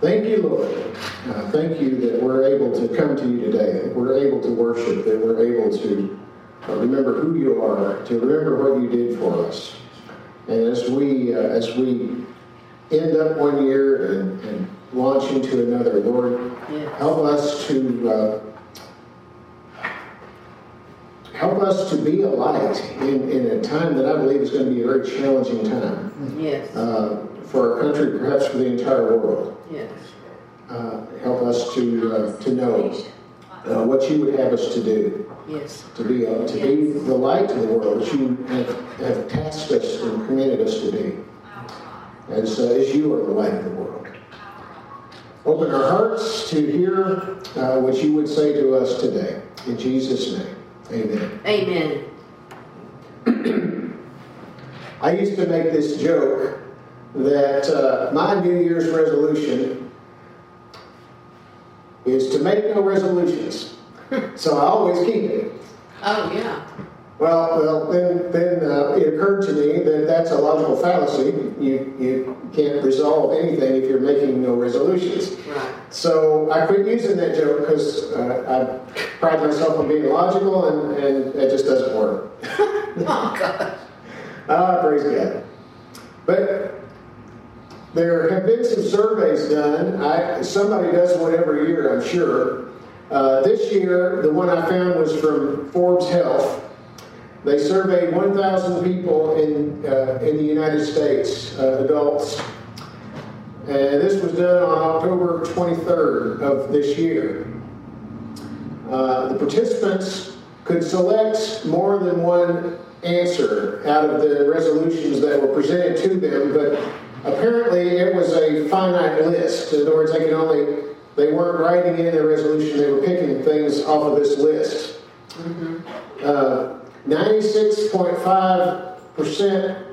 Thank you, Lord. Uh, thank you that we're able to come to you today, that we're able to worship, that we're able to uh, remember who you are, to remember what you did for us. And as we uh, as we end up one year and, and launch into another, Lord, Yes. help us to uh, help us to be a light in, in a time that I believe is going to be a very challenging time Yes. uh, for our country, perhaps for the entire world. Yes. Uh, help us to uh, to know uh, what you would have us to do, Yes. to be uh, to be the light of the world that you have, have tasked us and permitted us to be, as uh, as you are the light of the world. Open our hearts to hear uh, what you would say to us today. In Jesus' name, Amen. Amen. I used to make this joke that uh, my New Year's resolution is to make no resolutions. so I always keep it. Oh, yeah. Well, well, then, then uh, it occurred to me that that's a logical fallacy. You, you can't resolve anything if you're making no resolutions. Right. So I quit using that joke because uh, I pride myself on being logical, and, and it just doesn't work. Oh, God. Ah, praise God. But there have been some surveys done. I, somebody does one every year, I'm sure. Uh, this year, the one I found was from Forbes Health. They surveyed 1,000 people in, uh, in the United States, uh, adults. And this was done on October 23rd of this year. Uh, the participants could select more than one answer out of the resolutions that were presented to them, but apparently it was a finite list. In other words, they could only they weren't writing in their resolution; they were picking things off of this list. Uh, Ninety-six point five percent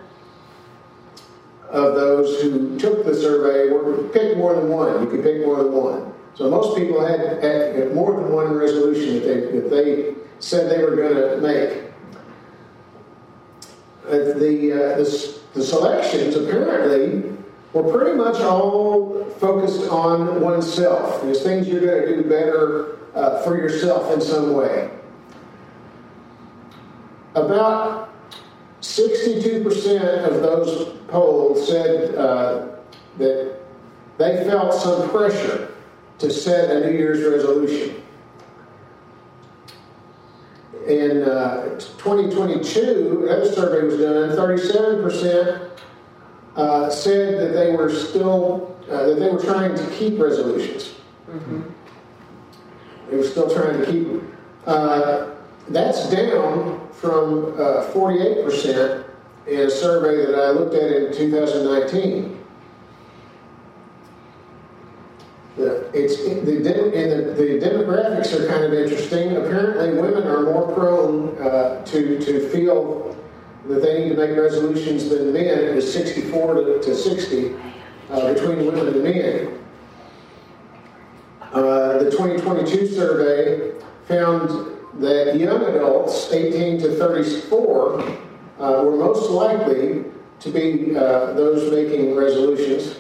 of those who took the survey were picked more than one. You could pick more than one. So most people had, had more than one resolution that they, that they said they were going to make. Uh, the, uh, the, the selections apparently were pretty much all focused on oneself. There's things you're going to do better uh, for yourself in some way. About 62% of those polled said uh, that they felt some pressure to set a New Year's resolution. In uh, 2022, another survey was done, 37% uh, said that they were still, uh, that they were trying to keep resolutions. They were still trying to keep them. Uh, that's down from uh, 48% in a survey that I looked at in 2019. The, it's the, and the, the demographics are kind of interesting. Apparently, women are more prone uh, to to feel that they need to make resolutions than men. It was 64 to, to 60 uh, between women and men. Uh, the 2022 survey found that young adults, 18 to 34, uh, were most likely to be uh, those making resolutions.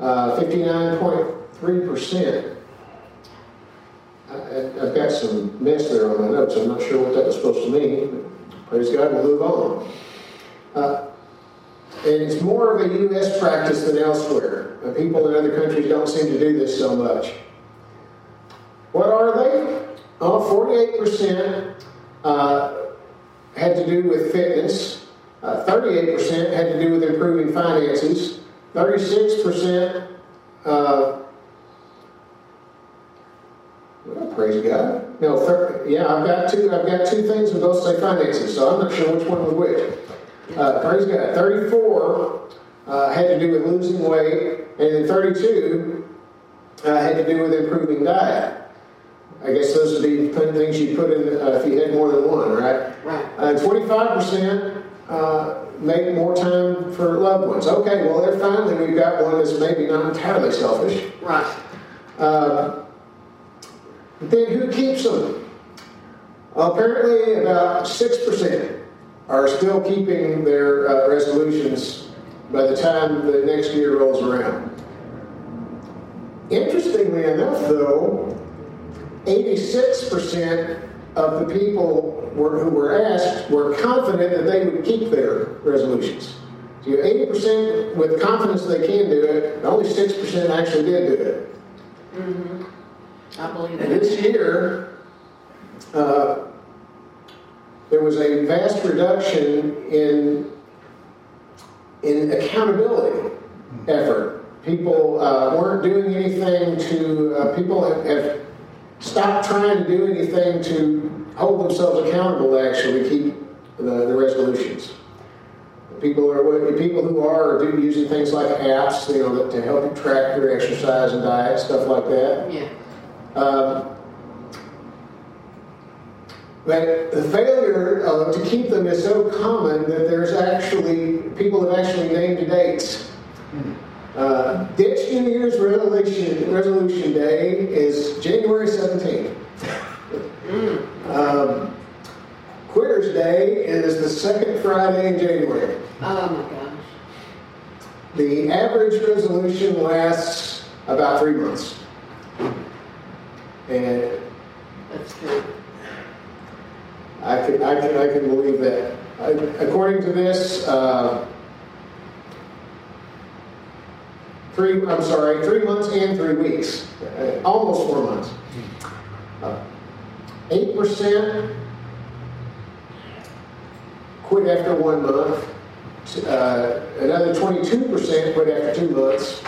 Uh, 59.3%. I- I- I've got some mess there on my notes. I'm not sure what that was supposed to mean. Praise God, we'll move on. Uh, and it's more of a U.S. practice than elsewhere. Uh, people in other countries don't seem to do this so much. What are they? Oh, 48% uh, had to do with fitness. Uh, 38% had to do with improving finances. 36% uh, well, praise God. No, thir- yeah, I've got two. I've got two things that both say finances, so I'm not sure which one was which. Uh, praise God. Thirty-four uh, had to do with losing weight, and then thirty-two uh, had to do with improving diet. I guess those would be things you put in uh, if you had more than one, right? Right. Uh, Twenty-five percent uh, make more time for loved ones. Okay, well, there finally we've got one that's maybe not entirely selfish. Right. Uh, then who keeps them? Apparently, about 6% are still keeping their uh, resolutions by the time the next year rolls around. Interestingly enough, though, 86% of the people were, who were asked were confident that they would keep their resolutions. So you have 80% with confidence they can do it, and only 6% actually did do it. Mm-hmm. I believe And this year, uh, there was a vast reduction in, in accountability effort. People uh, weren't doing anything to, uh, people have, have stopped trying to do anything to hold themselves accountable to actually keep the, the resolutions. People are people who are do using things like apps, you know, to help you track your exercise and diet, stuff like that. Yeah. Um, but the failure uh, to keep them is so common that there's actually, people have actually named dates. Uh, ditch New Year's resolution, resolution day is January 17th. um, Quitter's Day is the second Friday in January. Oh my gosh. The average resolution lasts about three months. And That's true. I can, I can, I can believe that. I- According to this, uh, three, I'm sorry, three months and three weeks, uh, almost four months. Uh, Eight percent quit after one month. Uh, Another twenty-two percent quit after two months.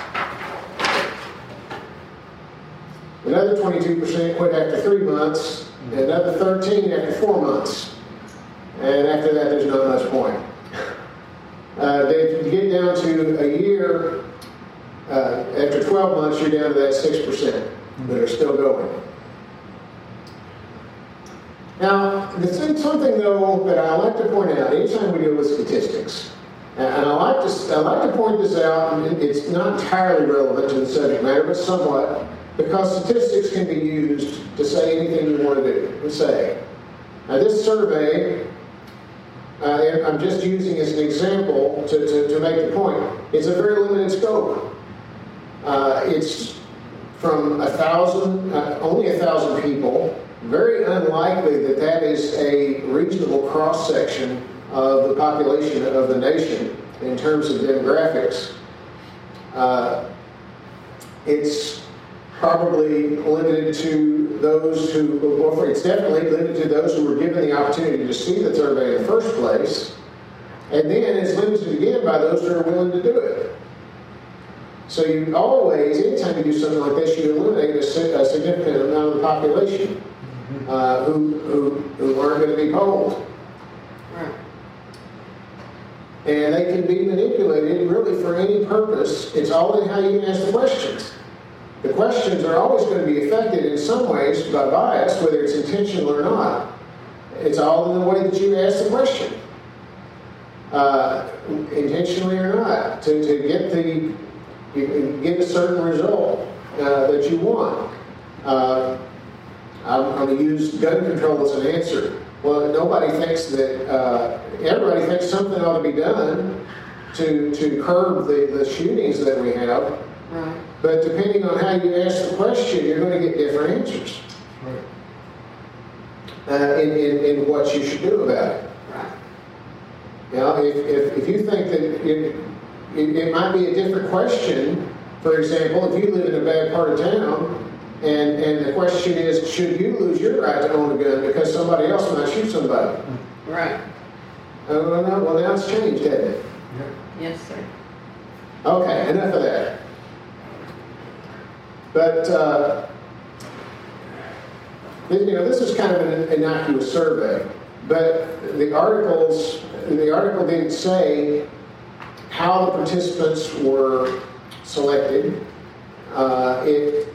Another twenty-two percent quit after three months, another thirteen after four months. And after that, there's not much point. Uh, then you get down to a year, uh, after 12 months, you're down to that 6% that are still going. Now, there's something though that I like to point out anytime we deal with statistics, and I like to I like to point this out. It's not entirely relevant to the subject matter, but somewhat, because statistics can be used to say anything you want to do and say. Now, this survey, uh, I'm just using as an example to, to, to make the point. It's a very limited scope. Uh, it's from a thousand, uh, only a thousand people. Very unlikely that that is a reasonable cross section of the population of the nation in terms of demographics. Uh, it's probably limited to those who, well, it's definitely limited to those who were given the opportunity to see the survey in the first place. And then it's limited again by those who are willing to do it. So you always, anytime you do something like this, you eliminate a, a significant amount of the population uh, who, who, who aren't going to be polled. Right. And they can be manipulated really for any purpose. It's all in how you ask the questions. The questions are always going to be affected in some ways by bias, whether it's intentional or not. It's all in the way that you ask the question, uh, intentionally or not, to, to get the you can get a certain result uh, that you want. Uh, I'm going to use gun control as an answer. Well, nobody thinks that, uh, everybody thinks something ought to be done to, to curb the, the shootings that we have. Right. But depending on how you ask the question, you're going to get different answers uh, in, in, in what you should do about it. Right. You know, if, if, if you think that it, it, it might be a different question, for example, if you live in a bad part of town, and, and the question is, should you lose your right to own a gun because somebody else might shoot somebody? Right. Uh, well, no, well, now it's changed, hasn't it? Yes, sir. Okay, enough of that. But, uh, you know, this is kind of an innocuous survey, but the articles, the article didn't say how the participants were selected. Uh, it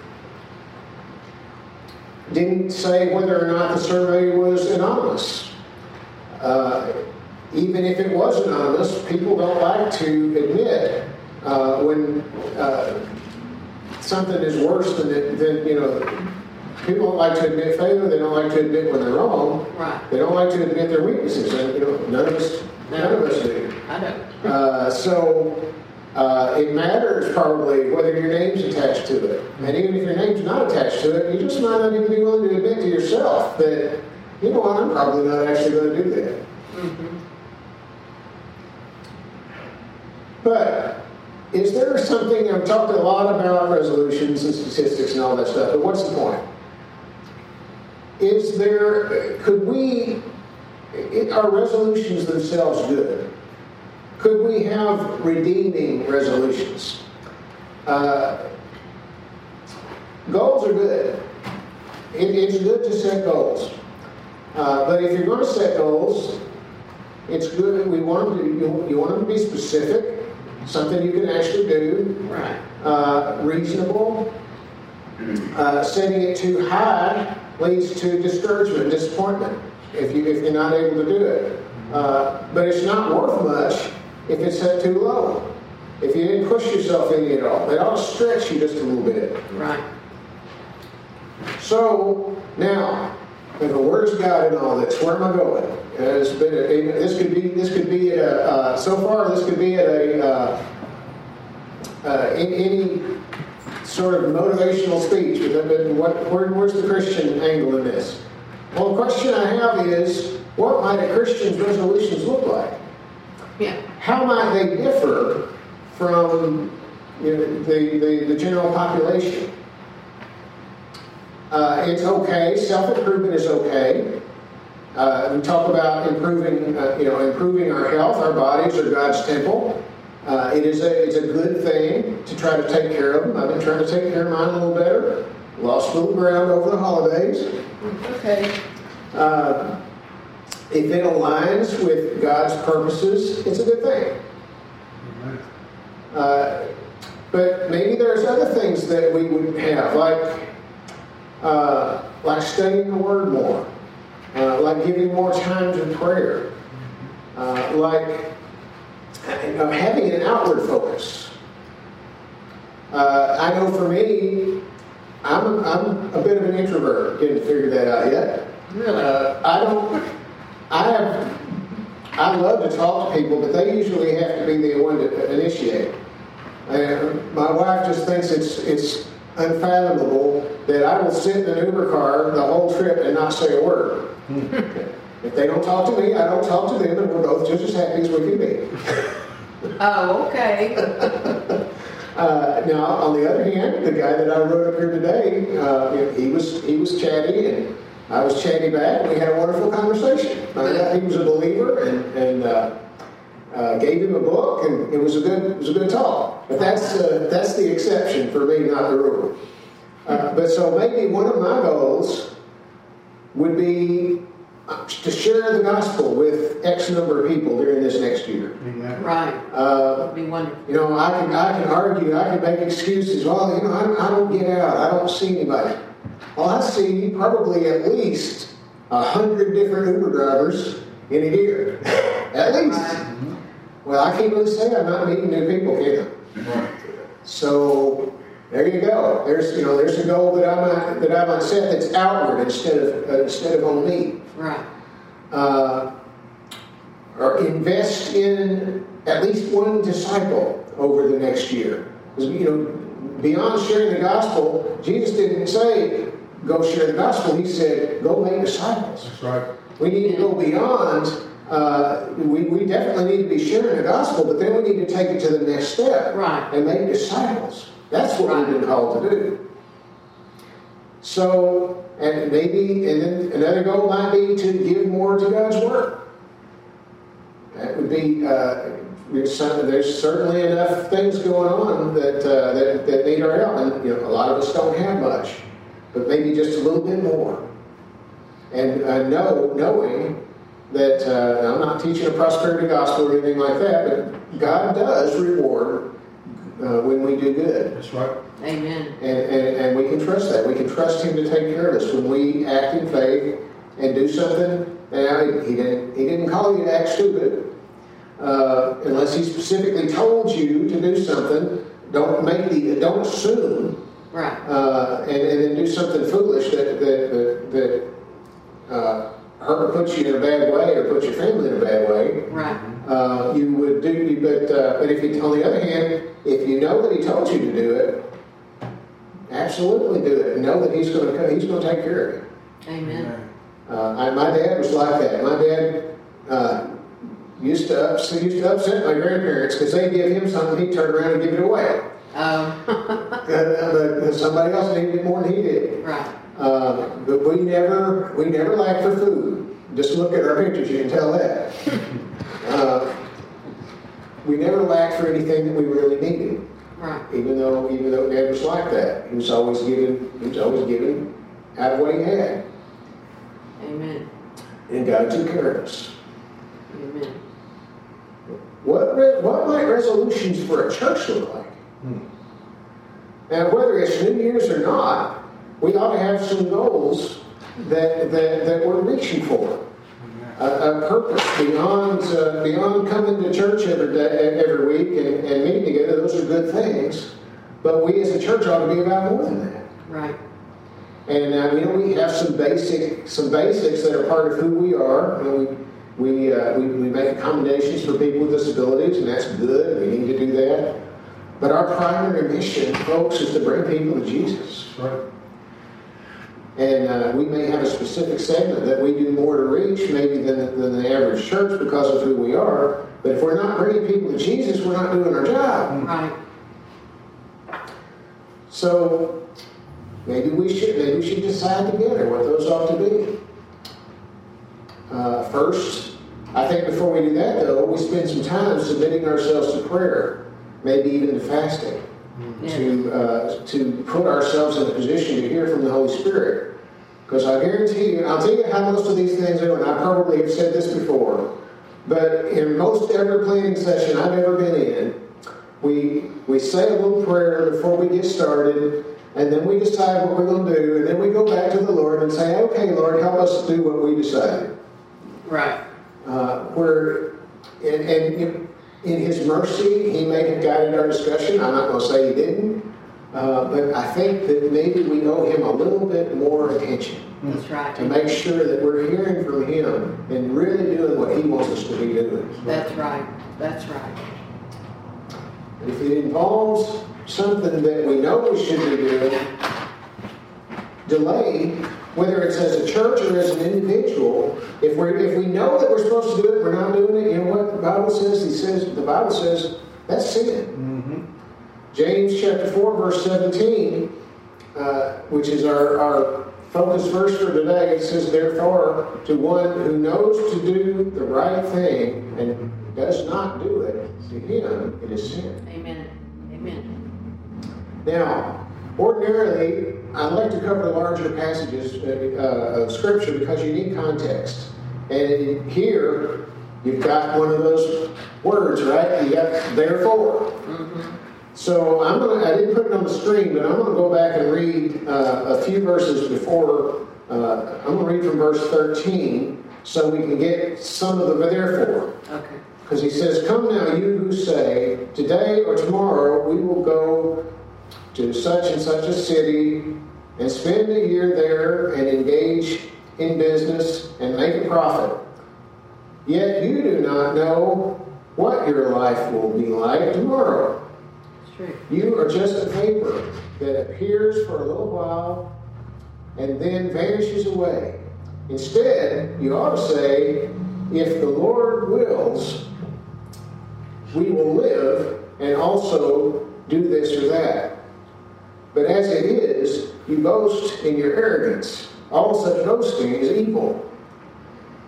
didn't say whether or not the survey was anonymous. Uh, even if it was anonymous, people don't like to admit uh, when uh, something is worse than, it, than, you know, people don't like to admit failure, they don't like to admit when they're wrong, Right. they don't like to admit their weaknesses, and, you know, none of us, none of us do. I don't. Uh, so, Uh, it matters probably whether your name's attached to it. And even if your name's not attached to it, you just might not even be willing to admit to yourself that, you know what, I'm probably not actually going to do that. Mhm. But is there something, I've talked a lot about resolutions and statistics and all that stuff, but what's the point? Is there, could we, i- are resolutions themselves good? Could we have redeeming resolutions? Uh, goals are good. It, it's good to set goals. Uh, but if you're going to set goals, it's good. That we want them to, you, you want them to be specific, something you can actually do, Right. uh, reasonable. Uh, setting it too high leads to discouragement, disappointment if you if you're not able to do it. Uh, but it's not worth much if it's set too low. If you didn't push yourself any at all, it ought to stretch you just a little bit. Right. So now, if the word is God in all this, where am I going? Uh, it's been a- this could be this could be at a, uh, so far this could be at a uh, uh, in, any sort of motivational speech. But, but what, where, where's the Christian angle in this? Well, the question I have is, what might a Christian's resolutions look like? Yeah. How might they differ from you know, the, the, the general population? Uh, it's okay. Self-improvement is okay. Uh, we talk about improving, uh, you know, improving our health. Our bodies are God's temple. Uh, it is a, it's a good thing to try to take care of them. I've been trying to take care of mine a little better. Lost a little ground over the holidays. Okay. Uh, if it aligns with God's purposes, it's a good thing. Uh, but maybe there's other things that we would have, like uh, like studying the Word more, uh, like giving more time to prayer, uh, like you know, having an outward focus. Uh, I know for me, I'm, I'm a bit of an introvert. Didn't figure that out yet. Really? Uh, I don't. I have. I love to talk to people, but they usually have to be the one to initiate. And my wife just thinks it's it's unfathomable that I will sit in an Uber car the whole trip and not say a word. if they don't talk to me, I don't talk to them, and we're both just as happy as we can be. Oh, okay. Uh, now, on the other hand, the guy that I rode up here today, uh, he was he was chatty, and I was chatty back. and We had a wonderful conversation. He was a believer, and and uh, uh, gave him a book, and it was a good it was a good talk. But that's uh, that's the exception for me, not the rule. Uh, but so maybe one of my goals would be to share the gospel with X number of people during this next year. Amen. Right. Uh, That'd be wonderful. you know, I can I can argue, I can make excuses. Well, you know, I, I don't get out. I don't see anybody. Well, I see probably at least a hundred different Uber drivers in a year, at least. Right. Well, I can't really say I'm not meeting new people, can I? So there you go. There's you know, there's a goal that I might that I might set that's outward instead of uh, instead of on me Right. uh, or invest in at least one disciple over the next year. 'Cause, You know, beyond sharing the gospel, Jesus didn't say go share the gospel. He said go make disciples. That's right. We need to go beyond. Uh, we, we definitely need to be sharing the gospel, but then we need to take it to the next step Right. and make disciples. That's what we've been called to do. So, and maybe, and another goal might be to give more to God's work. That would be, uh, there's, some, there's certainly enough things going on that, uh, that, that need our help. And, you know, a lot of us don't have much, but maybe just a little bit more. And uh, know, knowing that uh, I'm not teaching a prosperity gospel or anything like that, but God does reward uh, when we do good. That's right. Amen. And, and, and we can trust that. We can trust Him to take care of us when we act in faith and do something. Now, He didn't, he didn't call you to act stupid. Uh, unless He specifically told you to do something, don't make the, don't assume Right. uh, and, and then do something foolish that, that, that, that uh, hurt or puts you in a bad way or puts your family in a bad way, Right. uh, you would do. You, but uh, but if you, on the other hand, if you know that he told you to do it, absolutely do it. Know that he's going to he's going to take care of you. Amen. Uh, I, my dad was like that. My dad uh, used to upset, used to upset my grandparents because they give him something, he'd turn around and give it away. Um, Uh, but somebody else needed it more than he did. right. Uh, but we never we never lacked for food. Just look at our pictures, you can tell that. Uh, we never lacked for anything that we really needed. Right. Even though even though Dad was like that, he was always giving he was always giving out of what he had, Amen. and God took care of us. Amen. What, re- what might resolutions for a church look like? Now, whether it's New Year's or not, we ought to have some goals that, that, that we're reaching for. A, a purpose beyond, uh, beyond coming to church every, day, every week and, and meeting together. Those are good things. But we as a church ought to be about more than that. Right. And uh, you know, we have some basic some basics that are part of who we are. You know, we we, uh, we we make accommodations for people with disabilities, and that's good. We need to do that. But our primary mission, folks, is to bring people to Jesus. Right. And uh, we may have a specific segment that we do more to reach, maybe than, than the average church because of who we are. But if we're not bringing people to Jesus, we're not doing our job. Right. So maybe we should maybe we should decide together what those ought to be. Uh, first, I think before we do that, though, we spend some time submitting ourselves to prayer, maybe even to fasting, Yeah. To uh, to put ourselves in a position to hear from the Holy Spirit. Because I guarantee you, I'll tell you how most of these things do, and I probably have said this before, but in most every planning session I've ever been in, we we say a little prayer before we get started, and then we decide what we're going to do, and then we go back to the Lord and say, "Okay, Lord, help us do what we decided." Right. Uh, where, and, and in, His mercy, He may have guided our discussion. I'm not going to say He didn't, uh, but I think that maybe we owe Him a little bit more attention That's right. to make sure that we're hearing from Him and really doing what He wants us to be doing. That's right. That's right. If it involves something that we know we should be doing, delay, whether it's as a church or as an individual, if we if we know that we're supposed to do it, we're not doing it. You know what the Bible says? He says the Bible says that's sin. Mm-hmm. James chapter four verse seventeen, uh, which is our our focus verse for today. It says, "Therefore, to one who knows to do the right thing and does not do it, to him it is sin." Amen. Amen. Now, ordinarily, I like to cover larger passages uh, of Scripture because you need context. And here, you've got one of those words, right? You got therefore. So I'm gonna. I didn't put it on the screen, but I'm gonna go back and read uh, a few verses before. Uh, I'm gonna read from verse 13, so we can get some of the therefore. Okay. Because he says, Come now, you who say, Today or tomorrow we will go to such and such a city and spend a year there and engage in business and make a profit. Yet you do not know what your life will be like tomorrow. You are just a vapor that appears for a little while and then vanishes away. Instead, you ought to say, if the Lord wills, we will live and also do this or that. But as it is, you boast in your arrogance. All such boasting is evil.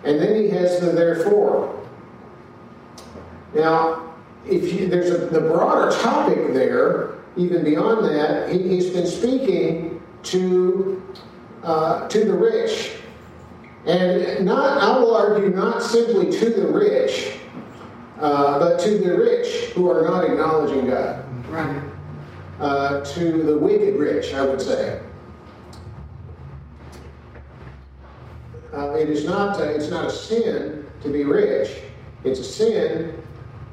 And then he has the therefore. Now, if you, there's a, the broader topic there, even beyond that, he, he's been speaking to uh, to the rich, and not I will argue not simply to the rich, uh, but to the rich who are not acknowledging God, Right. Uh, to the wicked rich, I would say. Uh, it is not uh, it's not a sin to be rich. It's a sin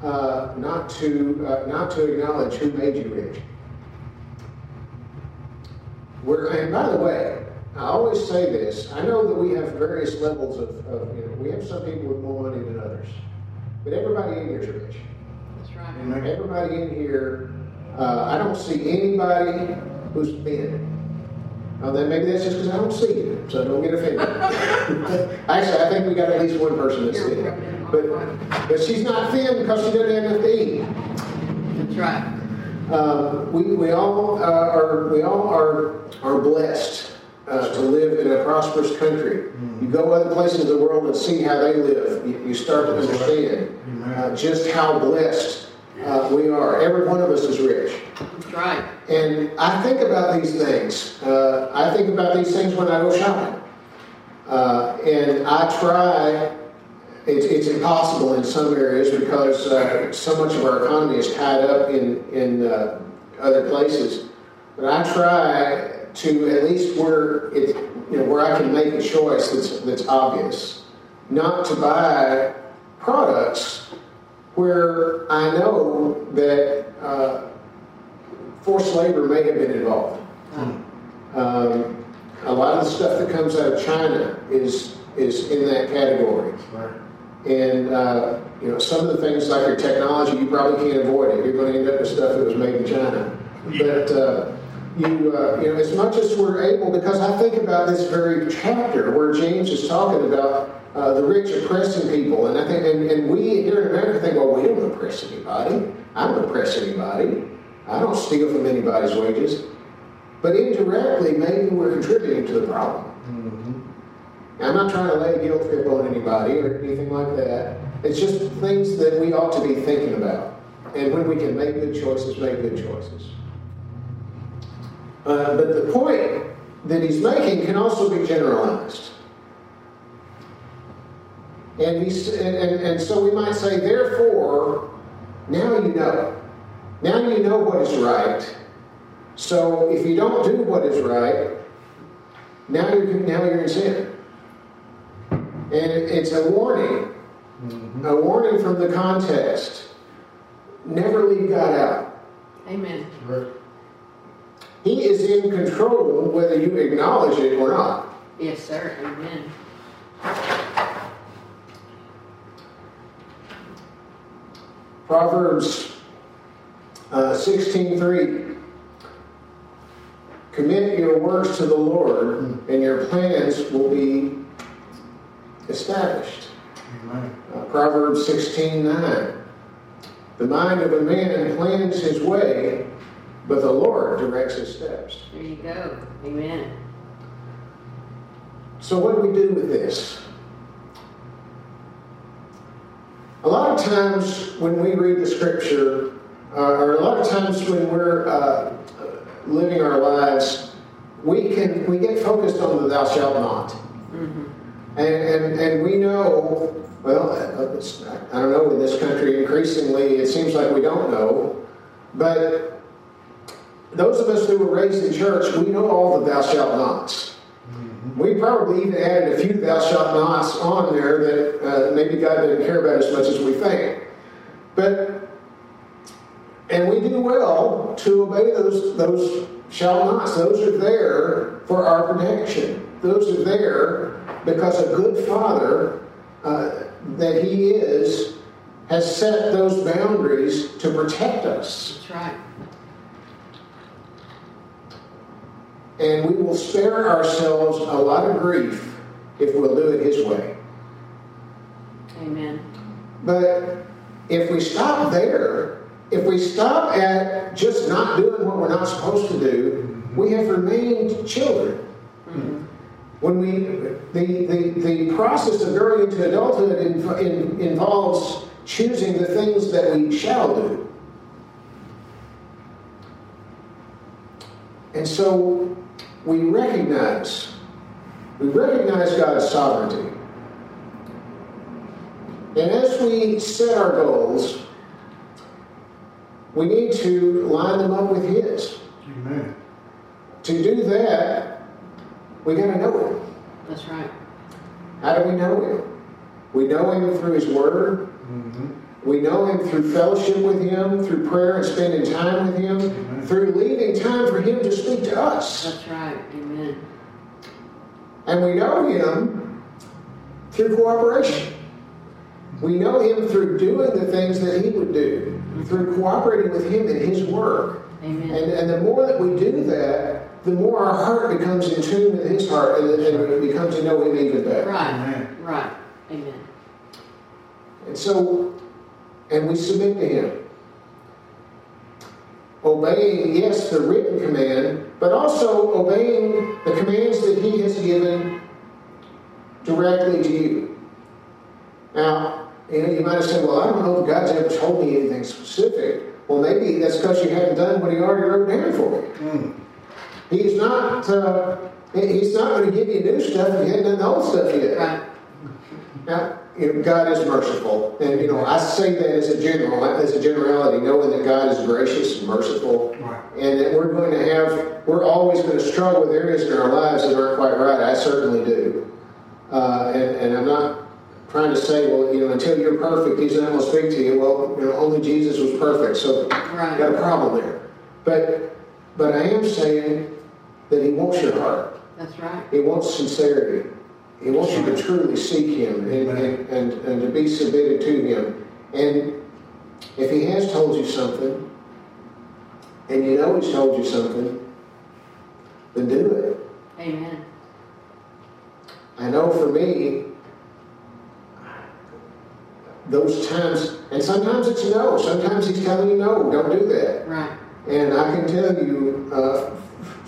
uh, not to uh, not to acknowledge who made you rich. We're, and by the way, I always say this. I know that we have various levels of, of you know, we have some people with more money than others, but everybody in here is rich. That's right. Amen. Everybody in here, uh, I don't see anybody who's thin. Now, then maybe that's just because I don't see it, so don't get offended. Actually, I think we got at least one person that's thin. But, but she's not thin because she doesn't have enough to eat. That's right. Um, we, we all uh, are we all are are blessed uh, to live in a prosperous country. You go other places in the world and see how they live. You, you start to understand uh, just how blessed uh, we are. Every one of us is rich. That's right. And I think about these things. Uh, I think about these things when I go shopping. Uh, and I try, it's, it's impossible in some areas because uh, so much of our economy is tied up in, in uh, other places. But I try to, at least where, it, you know, where I can make a choice that's, that's obvious, not to buy products where I know that uh, forced labor may have been involved. Um, a lot of the stuff that comes out of China is is in that category. Right. And uh, you know, some of the things like your technology, you probably can't avoid it. You're going to end up with stuff that was made in China. But uh, you, uh, you know, as much as we're able, because I think about this very chapter where James is talking about uh, the rich oppressing people, and I think, and, and we here in America think, well, we don't oppress anybody. I don't oppress anybody. I don't steal from anybody's wages. But indirectly, maybe we're contributing to the problem. I'm not trying to lay a guilt trip on anybody or anything like that. It's just things that we ought to be thinking about. And when we can make good choices, make good choices. Uh, but the point that he's making can also be generalized. And, we, and, and, and so we might say, therefore, now you know. Now you know what is right. So if you don't do what is right, now you're, now you're in sin. And it's a warning, mm-hmm. a warning from the context. Never leave God out. Amen. Right. He is in control whether you acknowledge it or not. Yes, sir. Amen. Proverbs uh, 16.3 Commit your works to the Lord, and your plans will be established. Amen. Uh, Proverbs 16:9. The mind of a man plans his way, but the Lord directs his steps. There you go. Amen. So what do we do with this? A lot of times when we read the scripture, uh, or a lot of times when we're uh, living our lives, we can we get focused on the thou shalt not. And, and, and we know, well, it's, I don't know, in this country, increasingly, it seems like we don't know. But those of us who were raised in church, we know all the thou shalt nots. We probably even added a few thou shalt nots on there that uh, maybe God didn't care about as much as we think. But, and we do well to obey those, those shall nots. Those are there for our protection. Those are there because a good father uh, that he is has set those boundaries to protect us. That's right. And we will spare ourselves a lot of grief if we'll do it his way. Amen. But if we stop there, if we stop at just not doing what we're not supposed to do, we have remained children. Mm-hmm. When we, the, the, the process of growing into adulthood in, in, involves choosing the things that we shall do. And so we recognize, we recognize God's sovereignty. And as we set our goals, we need to line them up with His. Amen. To do that, we got to know Him. That's right. How do we know Him? We know Him through His Word. Mm-hmm. We know Him through fellowship with Him, through prayer and spending time with Him, Amen. through leaving time for Him to speak to us. That's right. Amen. And we know him through cooperation. We know him through doing the things that he would do, through cooperating with him in his work. Amen. And, and the more that we do that, the more our heart becomes in tune with his heart and, and we become to know him even better. Right. Amen. Right. Amen. And so, and we submit to him. Obeying, yes, the written command, but also obeying the commands that he has given directly to you. Now, you know, you might have said, well, I don't know if God's ever told me anything specific. Well, maybe that's because you haven't done what he already wrote down for you. Mm. He's not, uh, he's not going to give you new stuff if you haven't done the old stuff yet. Now, you know, God is merciful, and you know I say that as a general, as a generality, knowing that God is gracious and merciful, Right. and that we're going to have, we're always going to struggle with areas in our lives that aren't quite right. I certainly do, uh, and, and I'm not trying to say, well, you know, until you're perfect, He's not going to speak to you. Well, you know, only Jesus was perfect, so you got a problem there. But, but I am saying that He wants your heart. That's right. He wants sincerity. He wants you to truly seek Him and, and, and, and to be submitted to Him. And if He has told you something, and you know He's told you something, then do it. Amen. I know for me, those times, and sometimes it's no, sometimes He's telling you no, don't do that. Right. And I can tell you, uh,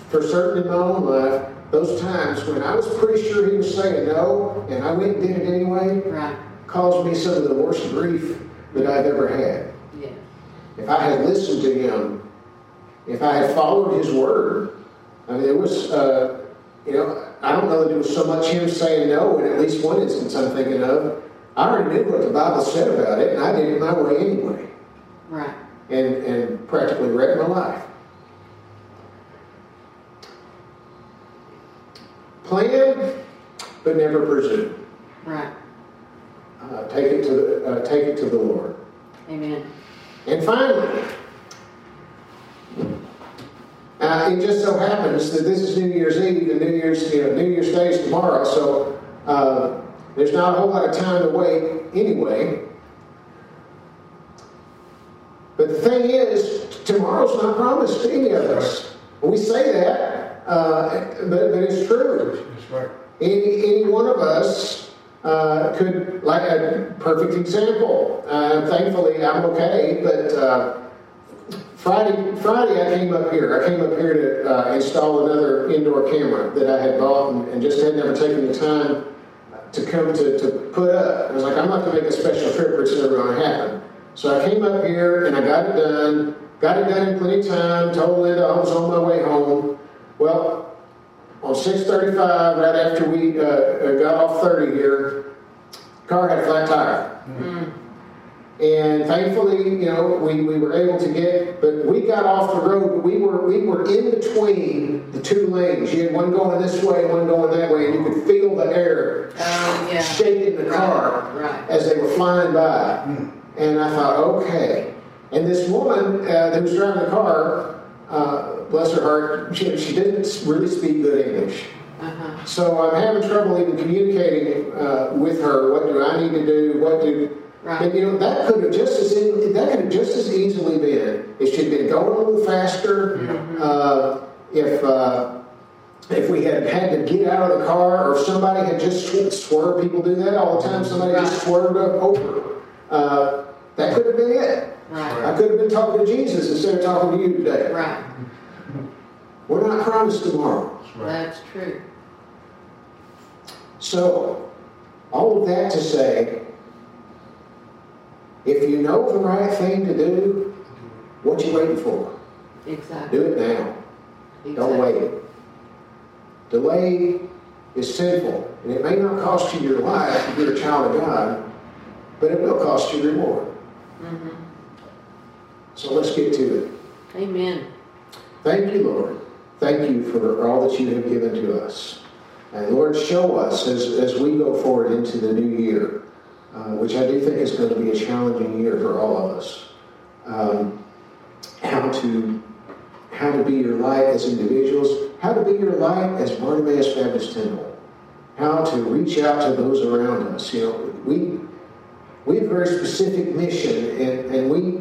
for certain in my own life, those times when I was pretty sure he was saying no, and I went and did it anyway, Right. caused me some of the worst grief that I've ever had. Yes. If I had listened to him, if I had followed his word, I mean, it was, uh, you know, I don't know that it was so much him saying no in at least one instance I'm thinking of. I already knew what the Bible said about it, and I did it my way anyway, Right. and, and practically wrecked my life. Plan, but never presume. Right. Uh, take it to the, uh, take it to the Lord. Amen. And finally, uh, it just so happens that this is New Year's Eve and New Year's, you know, New Year's Day is tomorrow, so uh, there's not a whole lot of time to wait anyway. But the thing is, tomorrow's not promised to any of us. We say that, uh, but, but it's true. That's right. Any, any one of us uh, could, like a perfect example. Uh, thankfully, I'm okay, but uh, Friday, Friday I came up here. I came up here to uh, install another indoor camera that I had bought and, and just had never taken the time to come to, to put up. I was like, I'm not going to make a special trip it's never going to happen. So I came up here and I got it done. Got it done in plenty of time. Told Linda I was on my way home. Well, on 635, right after we uh, uh, got off 30 here, car had a flat tire. Mm. And thankfully, you know, we, we were able to get, but we got off the road. We were we were in between the two lanes. You had one going this way, one going that way, and you could feel the air Oh, yeah. shaking the Right, car right. as they were flying by. And I thought, okay. And this woman uh, that was driving the car, uh, bless her heart, she, she didn't really speak good English. Uh-huh. So I'm having trouble even communicating uh, with her. What do I need to do? What do Right. and you know that could have just as in, that could have just as easily been if she'd been going a little faster. Uh, if uh, if we had had to get out of the car, or if somebody had just sw- swerved, people do that all the time. Somebody just swerved up over. Uh, that could have been it. Right. I could have been talking to Jesus instead of talking to you today. Right. We're not promised tomorrow. That's right. That's true. So, all of that to say, if you know the right thing to do, what you waiting for? Exactly. Do it now. Don't wait. Delay is sinful, and it may not cost you your life if you're a child of God, but it will cost you reward. Mhm. So let's get to it. Amen. Thank you, Lord. Thank you for all that you have given to us. And Lord, show us as, as we go forward into the new year, uh, which I do think is going to be a challenging year for all of us, um, how to how to be your light as individuals, how to be your light as Barnabas Baptist Temple, how to reach out to those around us. You know, we we have a very specific mission, and, and we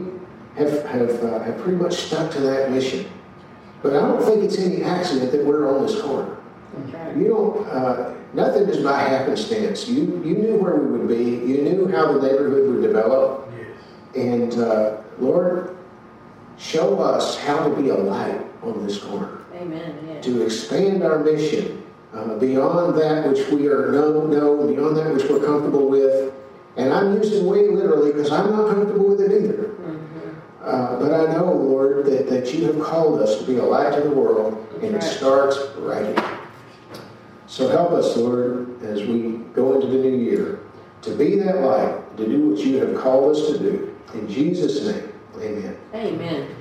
have have, uh, have pretty much stuck to that mission. But I don't think it's any accident that we're on this corner. Right. You don't. Uh, nothing is by happenstance. You you knew where we would be. You knew how the neighborhood would develop. And uh, Lord, show us how to be a light on this corner Amen. Yeah. to expand our mission uh, beyond that which we are know, know, beyond that which we're comfortable with. And I'm using way literally because I'm not comfortable with it either. Uh, but I know, Lord, that, that you have called us to be a light to the world, and it starts right here. So help us, Lord, as we go into the new year, to be that light, to do what you have called us to do. In Jesus' name, amen. Amen.